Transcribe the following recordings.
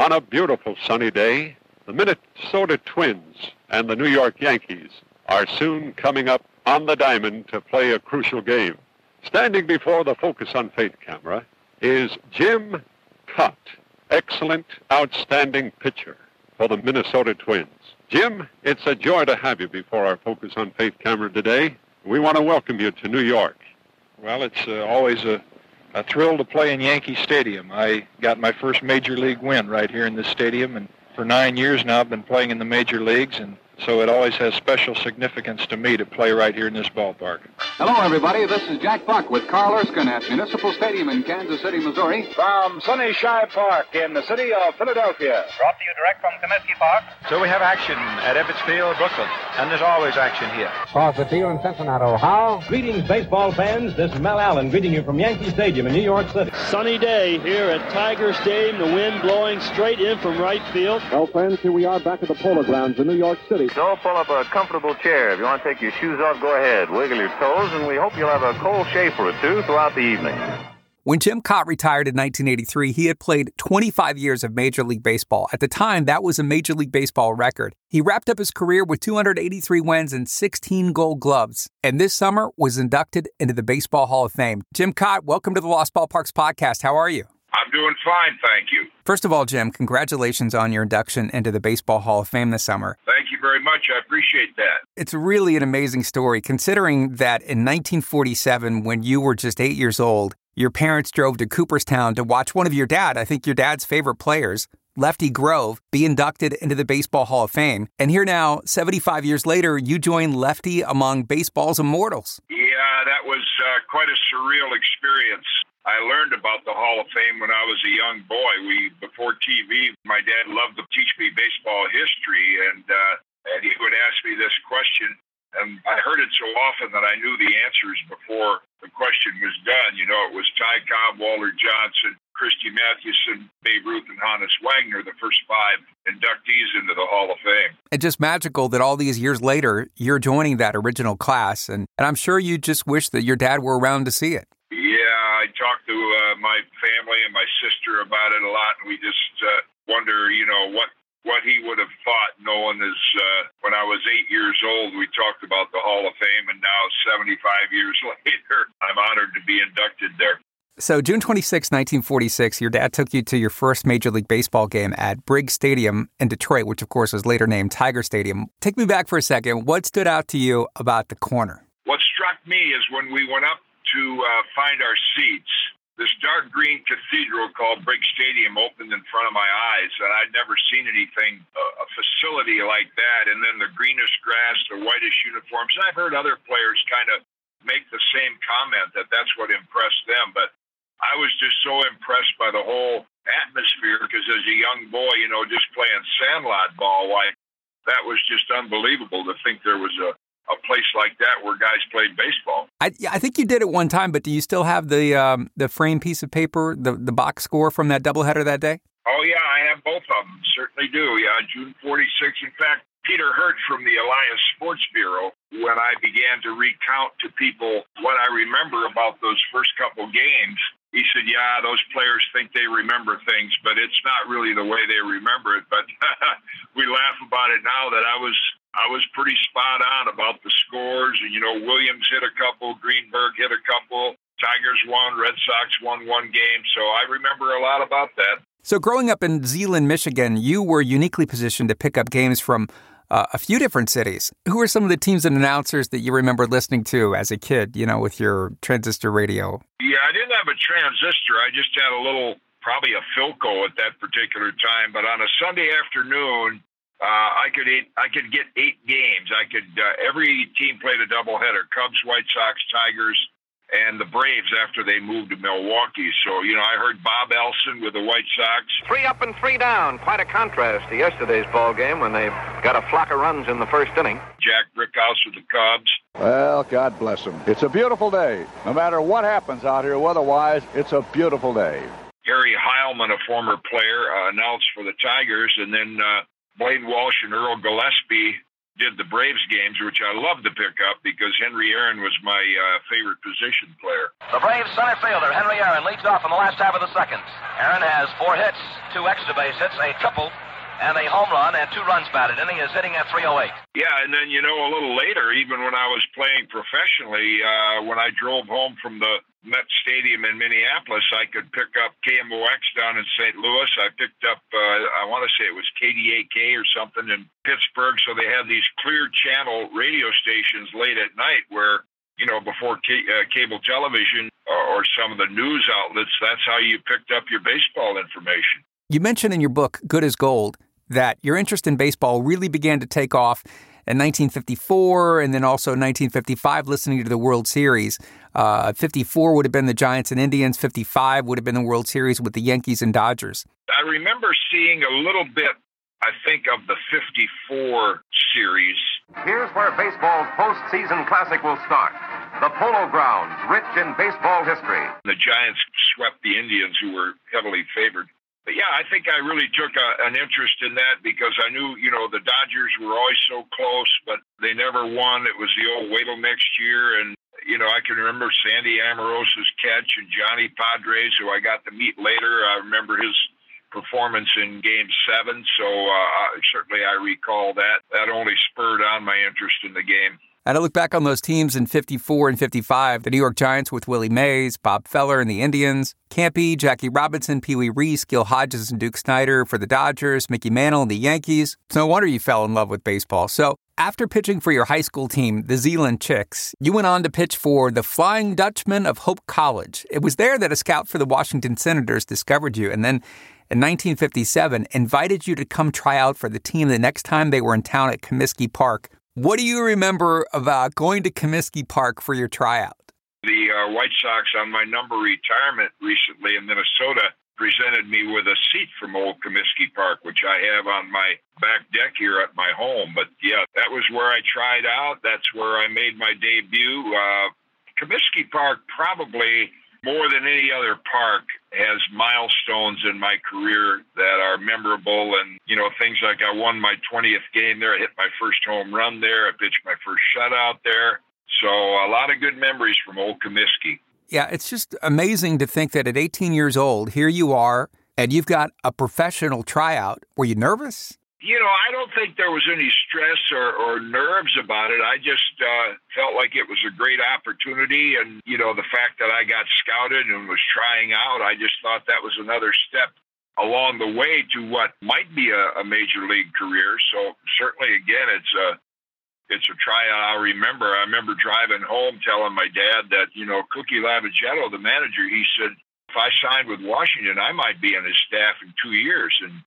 On a beautiful sunny day, the Minnesota Twins and the New York Yankees are soon coming up on the diamond to play a crucial game. Standing before the Focus on Faith camera is Jim Kaat, excellent, outstanding pitcher for the Minnesota Twins. Jim, it's a joy to have you before our Focus on Faith camera today. We want to welcome you to New York. Well, it's uh, always a, a thrill to play in Yankee Stadium. I got my first major league win right here in this stadium, and for nine years now I've been playing in the major leagues, and so it always has special significance to me to play right here in this ballpark. Hello, everybody. This is Jack Buck with Carl Erskine at Municipal Stadium in Kansas City, Missouri. From Sunny Shibe Park in the city of Philadelphia. Brought to you direct from Comiskey Park. So we have action at Ebbets Field, Brooklyn, and there's always action here. Across the field in Cincinnati, Ohio. Greetings, baseball fans. This is Mel Allen greeting you from Yankee Stadium in New York City. Sunny day here at Tiger Stadium. The wind blowing straight in from right field. Well, friends, here we are back at the Polo Grounds in New York City. So oh, pull up a comfortable chair. If you want to take your shoes off, go ahead. Wiggle your toes, and we hope you'll have a cold shave or two throughout the evening. When Jim Kaat retired in 1983, he had played 25 years of Major League Baseball. At the time, that was a Major League Baseball record. He wrapped up his career with 283 wins and 16 gold gloves, and this summer was inducted into the Baseball Hall of Fame. Jim Kaat, welcome to the Lost Ballparks podcast. How are you? I'm doing fine, thank you. First of all, Jim, congratulations on your induction into the Baseball Hall of Fame this summer. Thank you very much. I appreciate that. It's really an amazing story, considering that in 1947, when you were just eight years old, your parents drove to Cooperstown to watch one of your dad, I think your dad's favorite players, Lefty Grove, be inducted into the Baseball Hall of Fame. And here now, 75 years later, you join Lefty among baseball's immortals. Yeah, that was uh, quite a surreal experience. I learned about the Hall of Fame when I was a young boy. We before TV, my dad loved to teach me baseball history, and uh, and he would ask me this question, and I heard it so often that I knew the answers before the question was done. You know, it was Ty Cobb, Walter Johnson, Christy Mathewson, Babe Ruth, and Honus Wagner, the first five inductees into the Hall of Fame. It's just magical that all these years later, you're joining that original class, and, and I'm sure you just wish that your dad were around to see it. Yeah, I talked to uh, my family and my sister about it a lot, and we just uh, wonder, you know, what what he would have thought, knowing as uh, when I was eight years old, we talked about the Hall of Fame, and now 75 years later, I'm honored to be inducted there. So, June 26, 1946, your dad took you to your first Major League Baseball game at Briggs Stadium in Detroit, which, of course, was later named Tiger Stadium. Take me back for a second. What stood out to you about the corner? What struck me is when we went up to uh, find our seats. This dark green cathedral called Briggs Stadium opened in front of my eyes, and I'd never seen anything, uh, a facility like that. And then the greenish grass, the whitish uniforms. And I've heard other players kind of make the same comment that that's what impressed them. But I was just so impressed by the whole atmosphere because as a young boy, you know, just playing sandlot ball, like that was just unbelievable to think there was a a place like that where guys played baseball. I, I think you did it one time, but do you still have the um, the frame piece of paper, the the box score from that doubleheader that day? Oh yeah, I have both of them. Certainly do. Yeah, June 46. In fact, Peter Hirdt from the Elias Sports Bureau, when I began to recount to people what I remember about those first couple games, he said, "Yeah, those players think they remember things, but it's not really the way they remember it." But we laugh about it now that I was I was pretty spot on about the scores. And, you know, Williams hit a couple, Greenberg hit a couple, Tigers won, Red Sox won one game. So I remember a lot about that. So, growing up in Zeeland, Michigan, you were uniquely positioned to pick up games from uh, a few different cities. Who are some of the teams and announcers that you remember listening to as a kid, you know, with your transistor radio? Yeah, I didn't have a transistor. I just had a little, probably a Philco at that particular time. But on a Sunday afternoon, uh, I could eight, I could get eight games. I could uh, every team played a doubleheader: Cubs, White Sox, Tigers, and the Braves after they moved to Milwaukee. So you know, I heard Bob Elson with the White Sox. Three up and three down. Quite a contrast to yesterday's ball game when they got a flock of runs in the first inning. Jack Brickhouse with the Cubs. Well, God bless him. It's a beautiful day. No matter what happens out here weather-wise, it's a beautiful day. Harry Heilmann, a former player, uh, announced for the Tigers, and then. Blaine Walsh and Earl Gillespie did the Braves games, which I loved to pick up because Henry Aaron was my uh, favorite position player. The Braves center fielder Henry Aaron leads off in the last half of the second. Aaron has four hits, two extra base hits, a triple, and a home run and two runs batted, and he is hitting at 308. Yeah, and then you know a little later, even when I was playing professionally, uh, when I drove home from the Met Stadium in Minneapolis, I could pick up KMOX down in St. Louis. I picked up, uh, I want to say it was KDAK or something in Pittsburgh. So they had these clear channel radio stations late at night where you know, before ca- uh, cable television or, or, some of the news outlets, that's how you picked up your baseball information. You mentioned in your book, Good as Gold, that your interest in baseball really began to take off in 1954 and then also 1955 listening to the World Series. Uh, 54 would have been the Giants and Indians, 55 would have been the World Series with the Yankees and Dodgers. I remember seeing a little bit, I think, of the 54 series. Here's where baseball's postseason classic will start. The Polo Grounds, rich in baseball history. The Giants swept the Indians, who were heavily favored. Yeah, I think I really took a, an interest in that because I knew, you know, the Dodgers were always so close, but they never won. It was the old wait till next year. And, you know, I can remember Sandy Amoros's catch and Johnny Podres, who I got to meet later. I remember his performance in game seven. So uh, certainly I recall that. That only spurred on my interest in the game. And I look back on those teams in 54 and 55, the New York Giants with Willie Mays, Bob Feller and the Indians, Campy, Jackie Robinson, Pee Wee Reese, Gil Hodges and Duke Snider for the Dodgers, Mickey Mantle and the Yankees. It's no wonder you fell in love with baseball. So after pitching for your high school team, the Zeeland Chicks, you went on to pitch for the Flying Dutchman of Hope College. It was there that a scout for the Washington Senators discovered you and then in 1957 invited you to come try out for the team the next time they were in town at Comiskey Park what do you remember about going to Comiskey Park for your tryout? The uh, White Sox on my number retirement recently in Minnesota presented me with a seat from old Comiskey Park, which I have on my back deck here at my home. But yeah, that was where I tried out. That's where I made my debut. Uh, Comiskey Park probably more than any other park has milestones in my career that are memorable. And you know things like I won my 20th game there. I hit my first home run there. I pitched my first shutout there. So a lot of good memories from old Comiskey. Yeah it's just amazing to think that at 18 years old here you are and you've got a professional tryout. Were you nervous you know, I don't think there was any stress or, or nerves about it. I just uh, felt like it was a great opportunity. And, you know, the fact that I got scouted and was trying out, I just thought that was another step along the way to what might be a, a major league career. So certainly, again, it's a it's a tryout I'll remember. I remember driving home telling my dad that, you know, Cookie Lavagetto, the manager, he said, if I signed with Washington, I might be on his staff in two years. And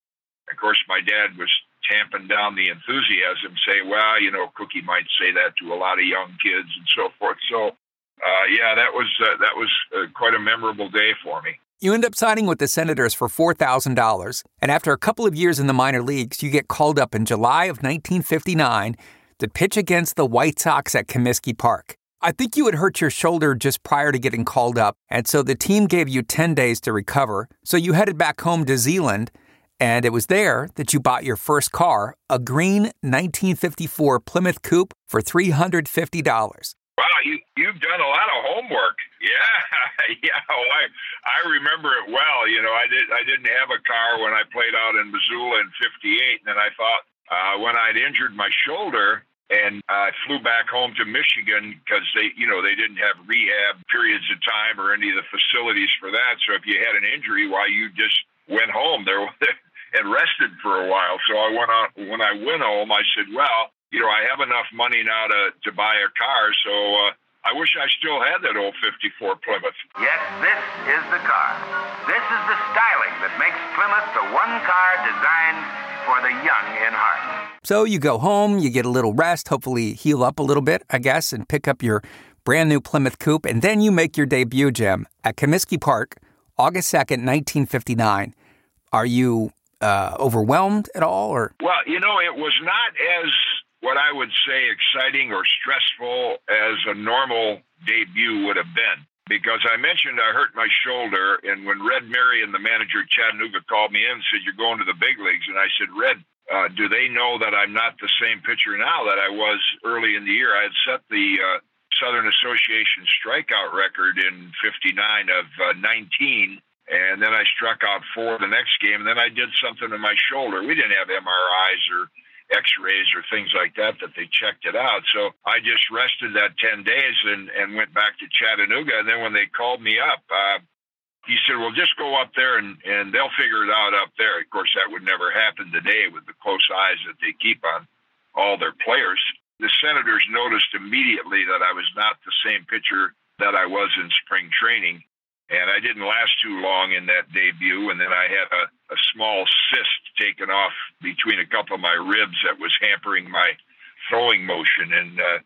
of course, my dad was tamping down the enthusiasm, saying, well, you know, Cookie might say that to a lot of young kids and so forth. So, uh, yeah, that was uh, that was uh, quite a memorable day for me. You end up signing with the Senators for $4,000, and after a couple of years in the minor leagues, you get called up in July of 1959 to pitch against the White Sox at Comiskey Park. I think you had hurt your shoulder just prior to getting called up, and so the team gave you 10 days to recover. So you headed back home to Zeeland and it was there that you bought your first car, a green 1954 Plymouth Coupe for $350. Wow, you, you've done a lot of homework. Yeah, yeah. Well, I I remember it well. You know, I did I didn't have a car when I played out in Missoula in '58, and then I thought uh, when I'd injured my shoulder and I flew back home to Michigan because they, you know, they didn't have rehab periods of time or any of the facilities for that. So if you had an injury, why you just went home. There, and rested for a while. So I went on when I went home. I said, "Well, you know, I have enough money now to to buy a car, so uh, I wish I still had that old '54 Plymouth." Yes, this is the car. This is the styling that makes Plymouth the one car designed for the young in heart. So you go home, you get a little rest, hopefully heal up a little bit, I guess, and pick up your brand new Plymouth Coupe, and then you make your debut, Jim, at Comiskey Park, August 2nd, 1959. Are you uh, overwhelmed at all, or? Well, you know, it was not as what I would say exciting or stressful as a normal debut would have been. Because I mentioned I hurt my shoulder, and when Red Marion, the manager at Chattanooga, called me in and said, You're going to the big leagues. And I said, Red, uh, do they know that I'm not the same pitcher now that I was early in the year? I had set the uh, Southern Association strikeout record in 59 of uh, 19, and then I struck out four the next game, and then I did something to my shoulder. We didn't have MRIs or x-rays or things like that that they checked it out. So i just rested that 10 days and and went back to chattanooga. And then when they called me up uh, he said well just go up there and and they'll figure it out up there. Of course that would never happen today with the close eyes that they keep on all their players the senators noticed immediately that i was not the same pitcher that i was in spring training and I didn't last too long in that debut. And then I had a, a small cyst taken off between a couple of my ribs that was hampering my throwing motion. And uh,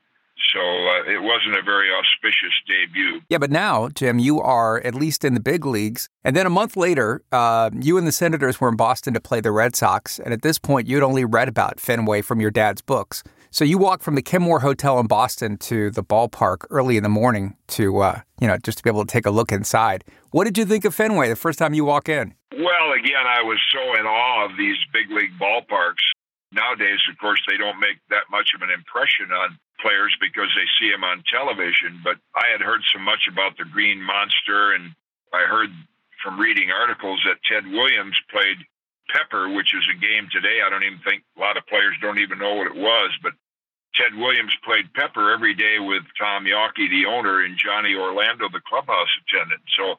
so uh, it wasn't a very auspicious debut. Yeah, but now, Jim, you are at least in the big leagues. And then a month later, uh, you and the Senators were in Boston to play the Red Sox. And at this point, you'd only read about Fenway from your dad's books. So you walk from the Kenmore Hotel in Boston to the ballpark early in the morning to, uh, you know, just to be able to take a look inside. What did you think of Fenway the first time you walk in? Well, again, I was so in awe of these big league ballparks. Nowadays, of course, they don't make that much of an impression on players because they see them on television. But I had heard so much about the Green Monster, and I heard from reading articles that Ted Williams played Pepper, which is a game today. I don't even think a lot of players don't even know what it was, but Ted Williams played Pepper every day with Tom Yawkey, the owner, and Johnny Orlando, the clubhouse attendant. So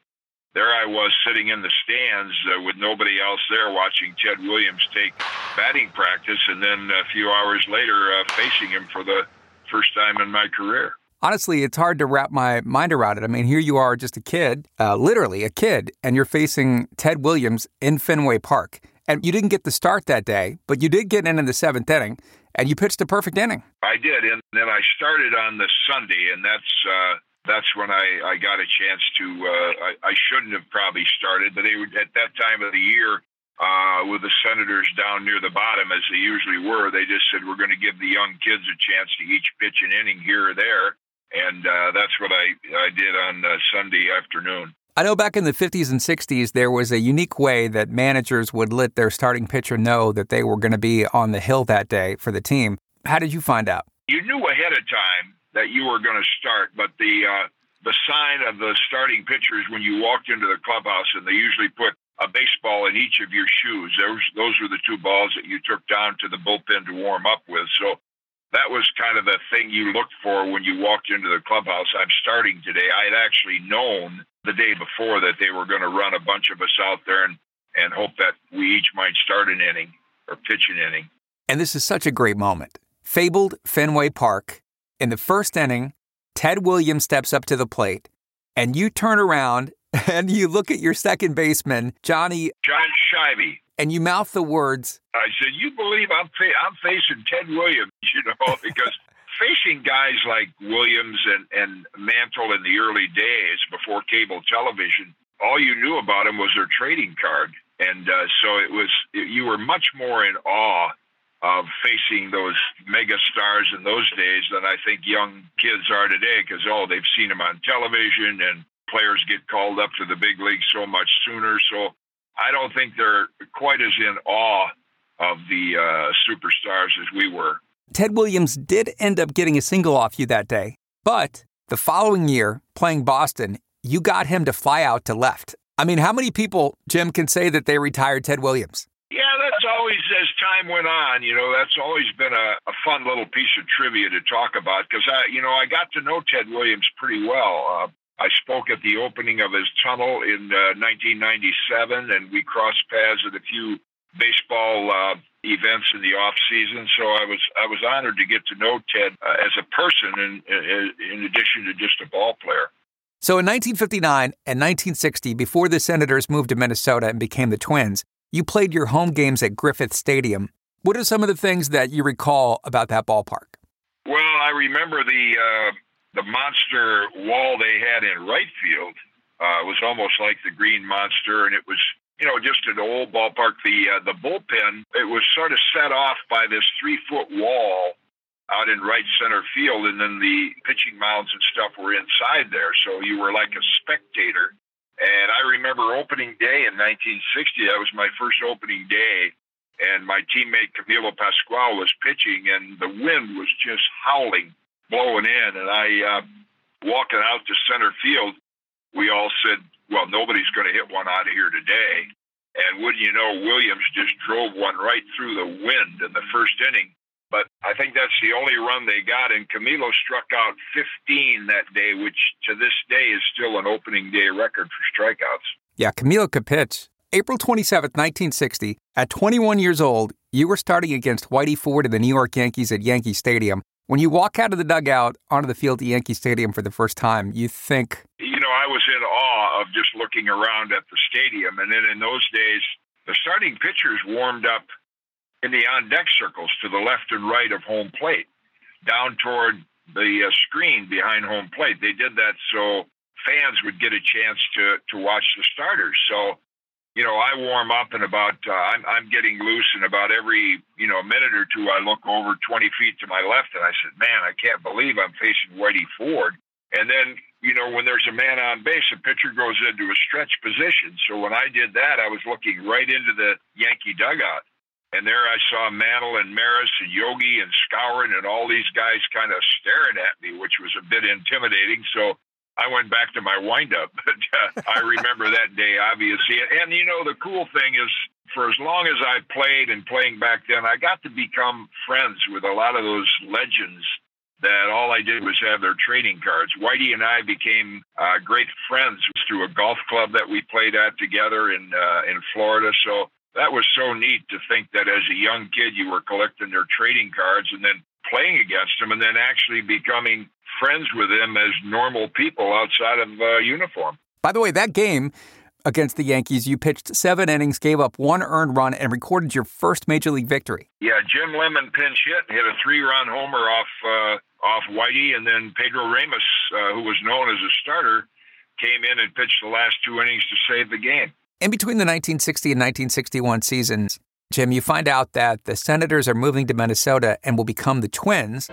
there I was sitting in the stands uh, with nobody else there watching Ted Williams take batting practice, and then a few hours later uh, facing him for the first time in my career. Honestly, it's hard to wrap my mind around it. I mean, here you are, just a kid, uh, literally a kid, and you're facing Ted Williams in Fenway Park. And you didn't get the start that day, but you did get in in the seventh inning, and you pitched a perfect inning. I did, and then I started on the Sunday, and that's uh, that's when I, I got a chance to. Uh, I, I shouldn't have probably started, but they were at that time of the year uh, with the Senators down near the bottom, as they usually were. They just said we're going to give the young kids a chance to each pitch an inning here or there, and uh, that's what I I did on uh, Sunday afternoon. I know back in the 50s and 60s, there was a unique way that managers would let their starting pitcher know that they were going to be on the hill that day for the team. How did you find out? You knew ahead of time that you were going to start, but the uh, the sign of the starting pitchers when you walked into the clubhouse, and they usually put a baseball in each of your shoes. Those those were the two balls that you took down to the bullpen to warm up with. So that was kind of the thing you looked for when you walked into the clubhouse. I'm starting today. I had actually known the day before that they were going to run a bunch of us out there and, and hope that we each might start an inning or pitch an inning. And this is such a great moment. Fabled Fenway Park. In the first inning, Ted Williams steps up to the plate, and you turn around and you look at your second baseman, Johnny. John Schaive. And you mouth the words. I said, You believe I'm, fa- I'm facing Ted Williams, you know, because facing guys like Williams and, and Mantle in the early days before cable television, all you knew about them was their trading card. And uh, so it was, you were much more in awe of facing those mega stars in those days than I think young kids are today because, oh, they've seen them on television and players get called up to the big leagues so much sooner. So I don't think they're quite as in awe of the uh, superstars as we were. Ted Williams did end up getting a single off you that day, but the following year, playing Boston, you got him to fly out to left. I mean, how many people, Jim, can say that they retired Ted Williams? Yeah, that's always, as time went on, you know, that's always been a, a fun little piece of trivia to talk about because I, you know, I got to know Ted Williams pretty well. Uh, I spoke at the opening of his tunnel in uh, 1997, and we crossed paths at a few baseball uh, events in the off season. So I was I was honored to get to know Ted uh, as a person, in, in addition to just a ball player. So in 1959 and 1960, before the Senators moved to Minnesota and became the Twins, you played your home games at Griffith Stadium. What are some of the things that you recall about that ballpark? Well, I remember the uh, the monster wall they had in right field. Uh, was almost like the Green Monster, and it was you know, just an old ballpark. The uh, the bullpen it was sort of set off by this three foot wall out in right center field, and then the pitching mounds and stuff were inside there, so you were like a spectator. And I remember opening day in 1960. That was my first opening day, and my teammate Camilo Pascual was pitching, and the wind was just howling, blowing in. And I, uh, walking out to center field, we all said, well, nobody's going to hit one out of here today. And wouldn't you know, Williams just drove one right through the wind in the first inning. But I think that's the only run they got. And Camilo struck out 15 that day, which to this day is still an opening day record for strikeouts. Yeah, Camilo pitch. April 27, 1960, at 21 years old, you were starting against Whitey Ford and the New York Yankees at Yankee Stadium. When you walk out of the dugout onto the field at Yankee Stadium for the first time, you think, you know, I was in awe of just looking around at the stadium. And then in those days, the starting pitchers warmed up in the on deck circles to the left and right of home plate, down toward the uh, screen behind home plate. They did that so fans would get a chance to to watch the starters. So you know, I warm up and about uh, I'm I'm getting loose, and about every you know minute or two, I look over 20 feet to my left, and I said, "Man, I can't believe I'm facing Whitey Ford." And then you know, when there's a man on base, a pitcher goes into a stretch position. So when I did that, I was looking right into the Yankee dugout. And there I saw Mantle and Maris and Yogi and Skowron and all these guys kind of staring at me, which was a bit intimidating. So I went back to my windup. But uh, I remember that day, obviously. And, you know, the cool thing is, for as long as I played and playing back then, I got to become friends with a lot of those legends that all I did was have their trading cards. Whitey and I became uh, great friends through a golf club that we played at together in uh, in Florida. So that was so neat to think that as a young kid you were collecting their trading cards and then playing against them and then actually becoming friends with them as normal people outside of uh, uniform. By the way, that game against the Yankees, you pitched seven innings, gave up one earned run, and recorded your first major league victory. Yeah, Jim Lemon pinch hit, hit a three-run homer off uh, off Whitey, and then Pedro Ramos, uh, who was known as a starter, came in and pitched the last two innings to save the game. In between the 1960 and 1961 seasons, Jim, you find out that the Senators are moving to Minnesota and will become the Twins.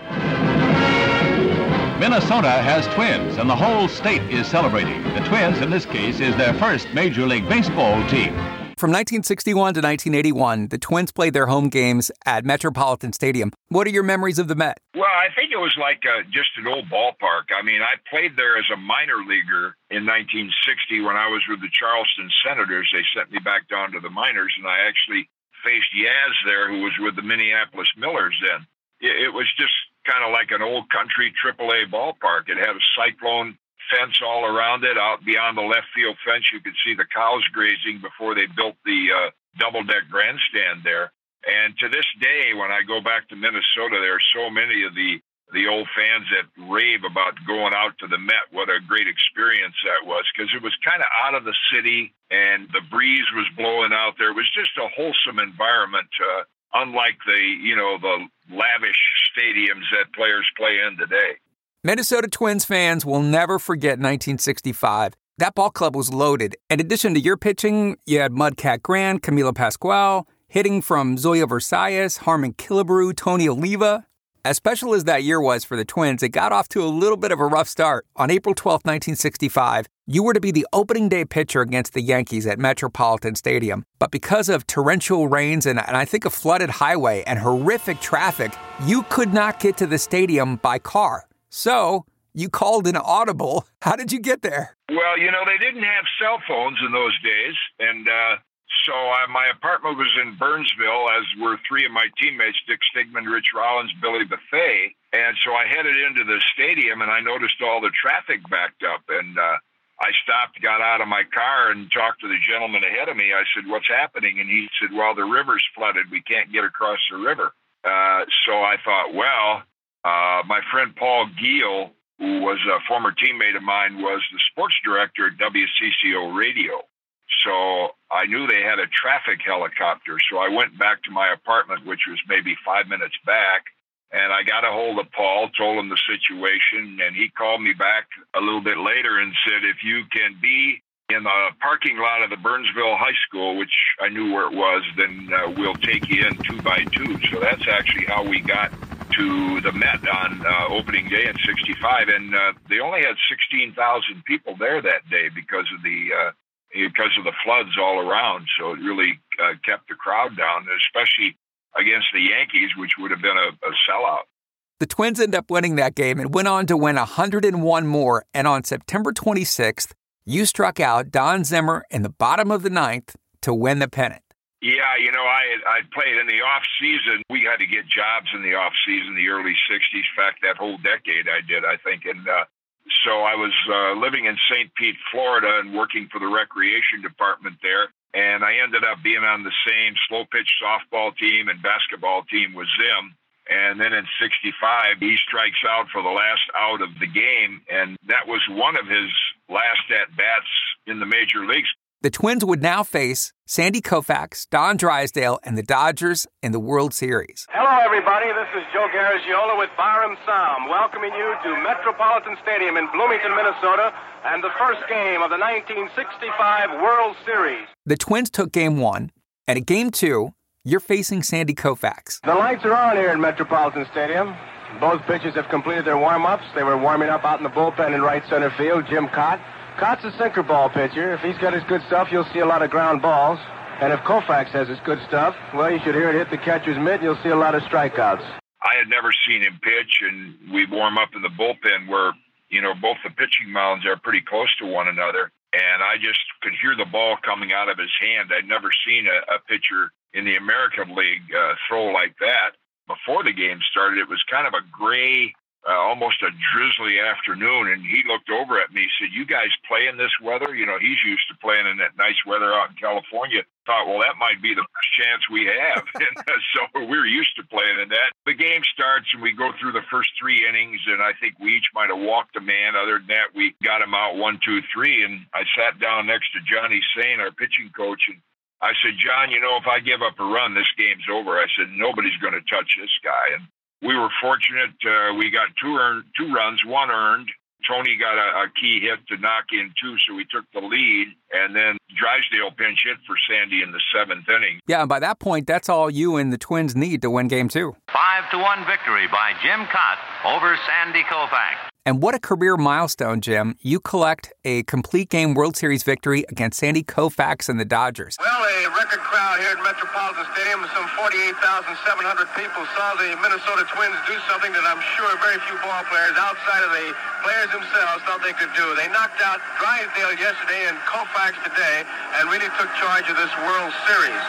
Minnesota has twins, and the whole state is celebrating. The Twins, in this case, is their first Major League Baseball team. From 1961 to 1981, the Twins played their home games at Metropolitan Stadium. What are your memories of the Met? Well, I think it was like uh, just an old ballpark. I mean, I played there as a minor leaguer in 1960 when I was with the Charleston Senators. They sent me back down to the minors, and I actually faced Yaz there, who was with the Minneapolis Millers then. It was just kind of like an old country AAA ballpark. It had a cyclone fence all around it. Out beyond the left field fence, you could see the cows grazing before they built the uh, double deck grandstand there. And to this day, when I go back to Minnesota, there are so many of the the old fans that rave about going out to the Met. What a great experience that was because it was kind of out of the city and the breeze was blowing out there. It was just a wholesome environment. Uh, unlike the you know the lavish stadiums that players play in today. Minnesota Twins fans will never forget 1965. That ball club was loaded. In addition to your pitching, you had Mudcat Grant, Camilo Pascual, hitting from Zoilo Versalles, Harmon Killebrew, Tony Oliva. As special as that year was for the Twins, it got off to a little bit of a rough start. On April 12, 1965, you were to be the opening day pitcher against the Yankees at Metropolitan Stadium. But because of torrential rains and, and I think a flooded highway and horrific traffic, you could not get to the stadium by car. So, you called an audible. How did you get there? Well, you know, they didn't have cell phones in those days. And uh, so uh, my apartment was in Burnsville, as were three of my teammates, Dick Stigman, Rich Rollins, Billy Bethea. And so I headed into the stadium, and I noticed all the traffic backed up. And uh, I stopped, got out of my car, and talked to the gentleman ahead of me. I said, "What's happening?" And he said, "Well, the river's flooded. We can't get across the river." Uh, so I thought, well, uh, my friend Paul Giel, who was a former teammate of mine, was the sports director at WCCO Radio. So I knew they had a traffic helicopter. So I went back to my apartment, which was maybe five minutes back, and I got a hold of Paul, told him the situation, and he called me back a little bit later and said, if you can be in the parking lot of the Burnsville High School, which I knew where it was, then uh, we'll take you in two by two. So that's actually how we got to the Met on uh, opening day in '65, and uh, they only had 16,000 people there that day because of the uh, because of the floods all around. So it really uh, kept the crowd down, especially against the Yankees, which would have been a, a sellout. The Twins end up winning that game and went on to win 101 more. And on September 26th, you struck out Don Zimmer in the bottom of the ninth to win the pennant. Yeah, you know, I I played in the off season. We had to get jobs in the off season, the early '60s. In fact, that whole decade I did, I think. And uh, so I was uh, living in St. Pete, Florida, and working for the recreation department there. And I ended up being on the same slow pitch softball team and basketball team with Zim. And then in 65, he strikes out for the last out of the game. And that was one of his last at bats in the major leagues. The Twins would now face Sandy Koufax, Don Drysdale, and the Dodgers in the World Series. Hello, everybody. This is Joe Garagiola with Byrum Saam, welcoming you to Metropolitan Stadium in Bloomington, Minnesota, and the first game of the 1965 World Series. The Twins took game one, and at game two, you're facing Sandy Koufax. The lights are on here in Metropolitan Stadium. Both pitchers have completed their warm-ups. They were warming up out in the bullpen in right center field. Jim Kaat. Kaat's a sinker ball pitcher. If he's got his good stuff, you'll see a lot of ground balls. And if Koufax has his good stuff, well, you should hear it hit the catcher's mitt. You'll see a lot of strikeouts. I had never seen him pitch, and we warm up in the bullpen where, you know, both the pitching mounds are pretty close to one another. And I just could hear the ball coming out of his hand. I'd never seen a, a pitcher in the American League uh, throw like that. Before the game started, it was kind of a gray uh, almost a drizzly afternoon, and he looked over at me. Said, "You guys play in this weather? You know, he's used to playing in that nice weather out in California." Thought, well, that might be the best chance we have, and uh, so we're used to playing in that. The game starts, and we go through the first three innings, and I think we each might have walked a man. Other than that, we got him out one, two, three, and I sat down next to Johnny Sain, our pitching coach, and I said, John, you know, if I give up a run, this game's over. I said, nobody's going to touch this guy. And we were fortunate. Uh, we got two earned, two runs, one earned. Tony got a, a, key hit to knock in two, so we took the lead. And then Drysdale pinch hit for Sandy in the seventh inning. Yeah, and by that point, that's all you and the Twins need to win game two. Five to one victory by Jim Kaat over Sandy Koufax. And what a career milestone, Jim. You collect a complete game World Series victory against Sandy Koufax and the Dodgers. Well, a record crowd here at Metropolitan Stadium. Some 48,700 people saw the Minnesota Twins do something that I'm sure very few ball players outside of the players themselves thought they could do. They knocked out Drysdale yesterday and Koufax today and really took charge of this World Series.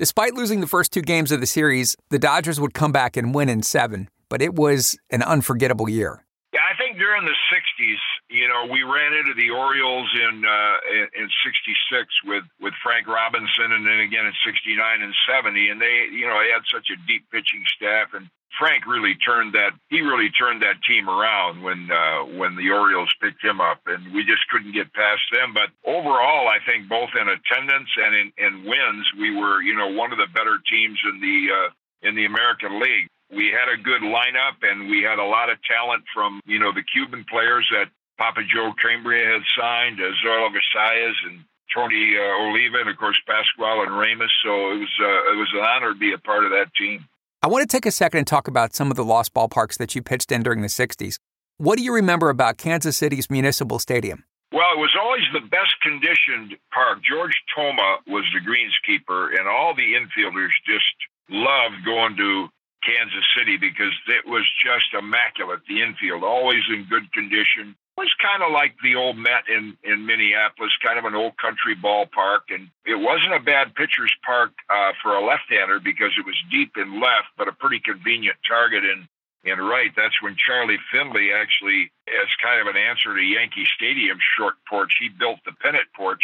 Despite losing the first two games of the series, the Dodgers would come back and win in seven, but it was an unforgettable year. Yeah, I think during the '60s, you know, we ran into the Orioles in uh, in '66 with with Frank Robinson, and then again in '69 and '70, and they, you know, they had such a deep pitching staff, and Frank really turned that he really turned that team around when uh, when the Orioles picked him up, and we just couldn't get past them. But overall, I think both in attendance and in, in wins, we were, you know, one of the better teams in the uh, in the American League we had a good lineup and we had a lot of talent from, you know, the Cuban players that Papa Joe Cambria had signed, uh, Zoilo Versalles and Tony uh, Oliva, and of course Pascual and Ramos. So it was uh, it was an honor to be a part of that team. I want to take a second and talk about some of the lost ballparks that you pitched in during the '60s. What do you remember about Kansas City's Municipal Stadium? Well, it was always the best conditioned park. George Toma was the greenskeeper, and all the infielders just loved going to Kansas City because it was just immaculate. The infield always in good condition. Was kind of like the old Met in in Minneapolis, kind of an old country ballpark, and it wasn't a bad pitcher's park uh, for a left-hander because it was deep in left, but a pretty convenient target in in right. That's when Charlie Finley actually, as kind of an answer to Yankee Stadium short porch, he built the pennant porch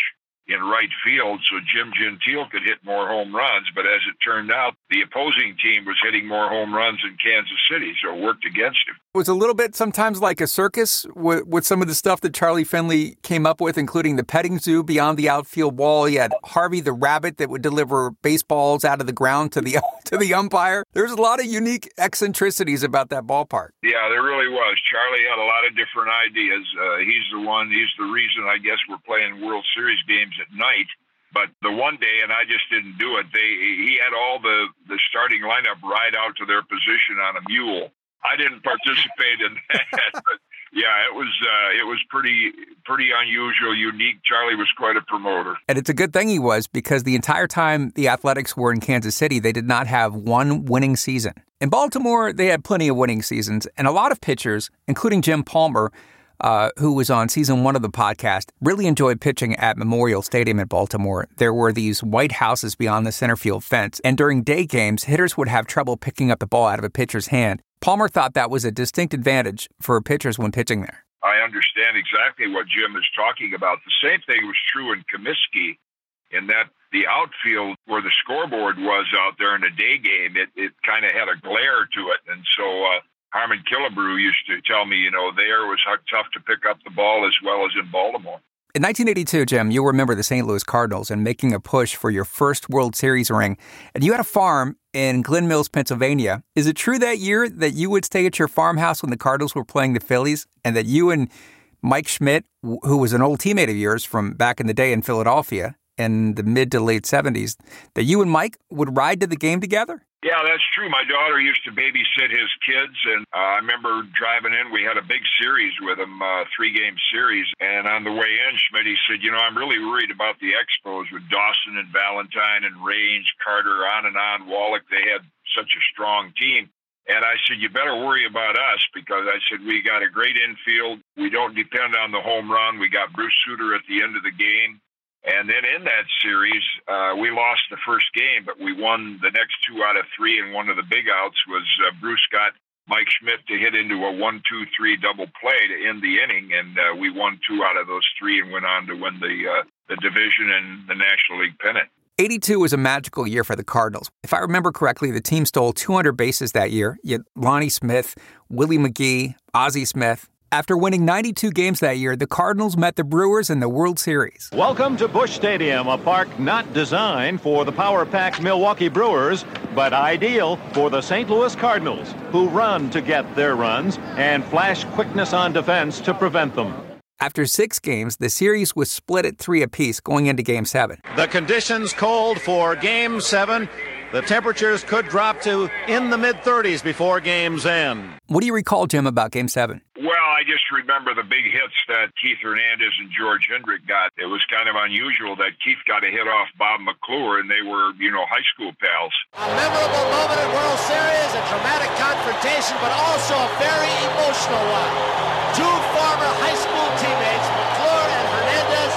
in right field so Jim Gentile could hit more home runs. But as it turned out, the opposing team was hitting more home runs in Kansas City, so it worked against him. It was a little bit sometimes like a circus with, with some of the stuff that Charlie Finley came up with, including the petting zoo beyond the outfield wall. He had Harvey the rabbit that would deliver baseballs out of the ground to the to the umpire. There's a lot of unique eccentricities about that ballpark. Yeah, there really was. Charlie had a lot of different ideas. Uh, he's the one. He's the reason, I guess, we're playing World Series games at night. But the one day, and I just didn't do it. They he had all the the starting lineup ride out to their position on a mule. I didn't participate in that. But Yeah, it was uh, it was pretty pretty unusual, unique. Charlie was quite a promoter, and it's a good thing he was because the entire time the Athletics were in Kansas City, they did not have one winning season. In Baltimore, they had plenty of winning seasons, and a lot of pitchers, including Jim Palmer, uh, who was on season one of the podcast, really enjoyed pitching at Memorial Stadium in Baltimore. There were these white houses beyond the center field fence, and during day games, hitters would have trouble picking up the ball out of a pitcher's hand. Palmer thought that was a distinct advantage for pitchers when pitching there. I understand exactly what Jim is talking about. The same thing was true in Comiskey, in that the outfield where the scoreboard was out there in a day game, it, it kind of had a glare to it. And so uh, Harmon Killebrew used to tell me, you know, there was tough to pick up the ball as well as in Baltimore. In 1982, Jim, you'll remember the St. Louis Cardinals and making a push for your first World Series ring. And you had a farm in Glen Mills, Pennsylvania. Is it true that year that you would stay at your farmhouse when the Cardinals were playing the Phillies and that you and Mike Schmidt, who was an old teammate of yours from back in the day in Philadelphia in the mid to late 70s, that you and Mike would ride to the game together? Yeah, that's true. My daughter used to babysit his kids, and uh, I remember driving in. We had a big series with him, uh, three game series. And on the way in, Schmidt he said, "You know, I'm really worried about the Expos with Dawson and Valentine and Raines, Carter, on and on. Wallach, they had such a strong team." And I said, you better worry about us because I said, we got a great infield. We don't depend on the home run. We got Bruce Sutter at the end of the game. And then in that series, uh, we lost the first game, but we won the next two out of three. And one of the big outs was uh, Bruce got Mike Schmidt to hit into a one-two-three double play to end the inning, and uh, we won two out of those three and went on to win the uh, the division and the National League pennant. 82 was a magical year for the Cardinals. If I remember correctly, the team stole 200 bases that year. Had Lonnie Smith, Willie McGee, Ozzie Smith, after winning 92 games that year, the Cardinals met the Brewers in the World Series. Welcome to Busch Stadium, a park not designed for the power packed Milwaukee Brewers, but ideal for the St. Louis Cardinals, who run to get their runs and flash quickness on defense to prevent them. After six games, the series was split at three apiece going into Game 7. The conditions called for Game 7. The temperatures could drop to in the mid 30s before game's end. What do you recall, Jim, about Game 7? Well, I just remember the big hits that Keith Hernandez and George Hendrick got. It was kind of unusual that Keith got a hit off Bob McClure, and they were, you know, high school pals. A memorable moment in World Series, a dramatic confrontation, but also a very emotional one. Two former high school teammates, McClure and Hernandez,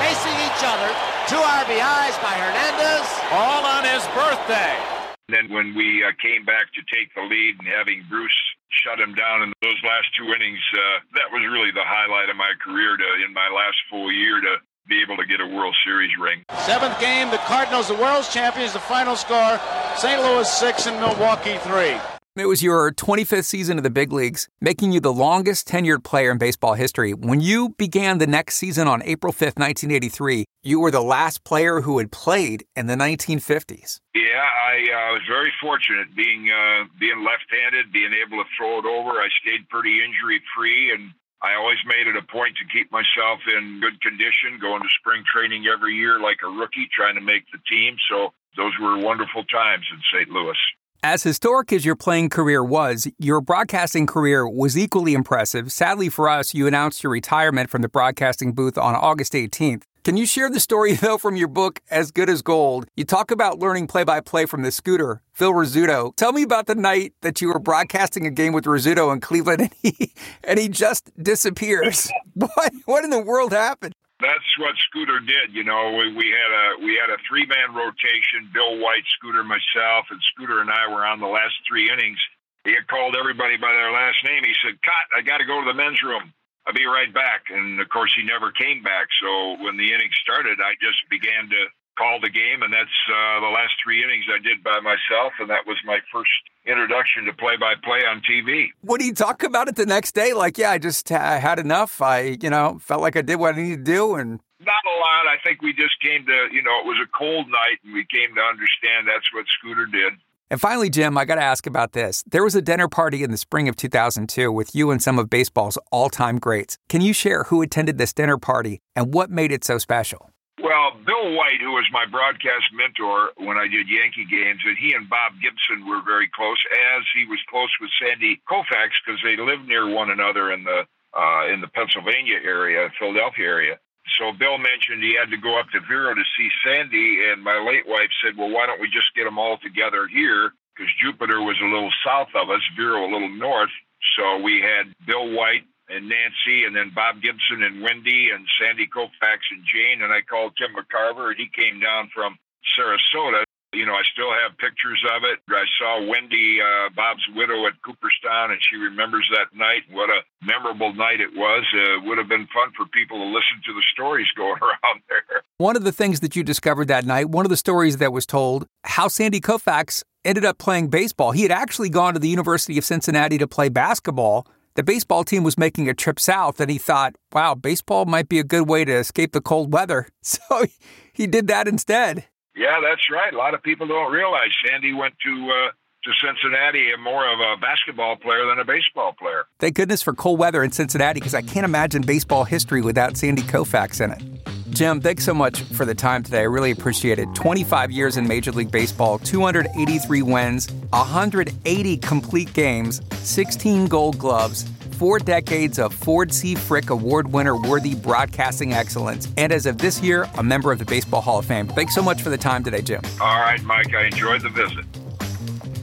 facing each other. Two RBIs by Hernandez. All on his birthday. And then when we uh, came back to take the lead and having Bruce shut him down in those last two innings, uh, that was really the highlight of my career to, in my last full year to be able to get a World Series ring. Seventh game, the Cardinals, the world's champions. The final score, St. Louis 6 and Milwaukee 3. It was your 25th season of the big leagues, making you the longest tenured player in baseball history. When you began the next season on April 5th, 1983, you were the last player who had played in the 1950s. Yeah, I uh, was very fortunate being uh, being left-handed, being able to throw it over. I stayed pretty injury-free, and I always made it a point to keep myself in good condition, going to spring training every year like a rookie, trying to make the team. So those were wonderful times in St. Louis. As historic as your playing career was, your broadcasting career was equally impressive. Sadly for us, you announced your retirement from the broadcasting booth on August 18th. Can you share the story, though, from your book, As Good as Gold? You talk about learning play by play from the scooter, Phil Rizzuto. Tell me about the night that you were broadcasting a game with Rizzuto in Cleveland and he, and he just disappears. what, what in the world happened? That's what Scooter did. You know, we, we had a we had a three man rotation. Bill White, Scooter, myself, and Scooter and I were on the last three innings. He had called everybody by their last name. He said, "Cut! I got to go to the men's room. I'll be right back." And of course, he never came back. So when the inning started, I just began to call the game, and that's uh, the last three innings I did by myself, and that was my first introduction to play-by-play on TV. What do you talk about it the next day? Like, yeah, I just uh, had enough. I, you know, felt like I did what I needed to do, and not a lot. I think we just came to, you know, it was a cold night, and we came to understand that's what Scooter did. And finally, Jim, I got to ask about this. There was a dinner party in the spring of 2002 with you and some of baseball's all time greats. Can you share who attended this dinner party and what made it so special? Well, Bill White, who was my broadcast mentor when I did Yankee games, and he and Bob Gibson were very close, as he was close with Sandy Koufax because they lived near one another in the uh, in the Pennsylvania area, Philadelphia area. So Bill mentioned he had to go up to Vero to see Sandy, and my late wife said, "Well, why don't we just get them all together here?" Because Jupiter was a little south of us, Vero a little north. So we had Bill White and Nancy, and then Bob Gibson and Wendy and Sandy Koufax and Jane, and I called Tim McCarver, and he came down from Sarasota. You know, I still have pictures of it. I saw Wendy, uh, Bob's widow, at Cooperstown, and she remembers that night. What a memorable night it was. Uh, it would have been fun for people to listen to the stories going around there. One of the things that you discovered that night, one of the stories that was told, how Sandy Koufax ended up playing baseball. He had actually gone to the University of Cincinnati to play basketball. The baseball team was making a trip south, and he thought, wow, baseball might be a good way to escape the cold weather. So he did that instead. Yeah, that's right. A lot of people don't realize Sandy went to uh, to Cincinnati more of a basketball player than a baseball player. Thank goodness for cold weather in Cincinnati because I can't imagine baseball history without Sandy Koufax in it. Jim, thanks so much for the time today. I really appreciate it. 25 years in Major League Baseball, 283 wins, 180 complete games, 16 gold gloves, four decades of Ford C. Frick Award winner worthy broadcasting excellence, and as of this year, a member of the Baseball Hall of Fame. Thanks so much for the time today, Jim. All right, Mike. I enjoyed the visit.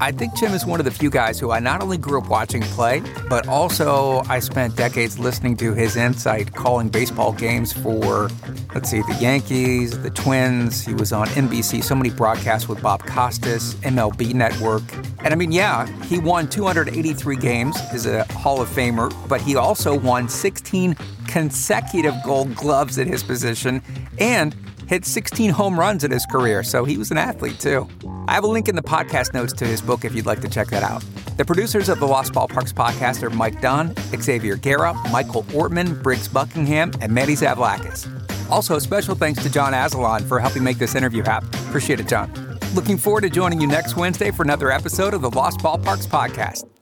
I think Jim is one of the few guys who I not only grew up watching play, but also I spent decades listening to his insight calling baseball games for, let's see, the Yankees, the Twins. He was on NBC, so many broadcasts with Bob Costas, MLB Network. And I mean, yeah, he won 283 games as a Hall of Famer, but he also won 16 consecutive gold gloves at his position and hit 16 home runs in his career, so he was an athlete too. I have a link in the podcast notes to his book if you'd like to check that out. The producers of the Lost Ballparks podcast are Mike Dunn, Xavier Guerra, Michael Ortman, Briggs Buckingham, and Manny Zavlakis. Also, a special thanks to John Azalon for helping make this interview happen. Appreciate it, John. Looking forward to joining you next Wednesday for another episode of the Lost Ballparks podcast.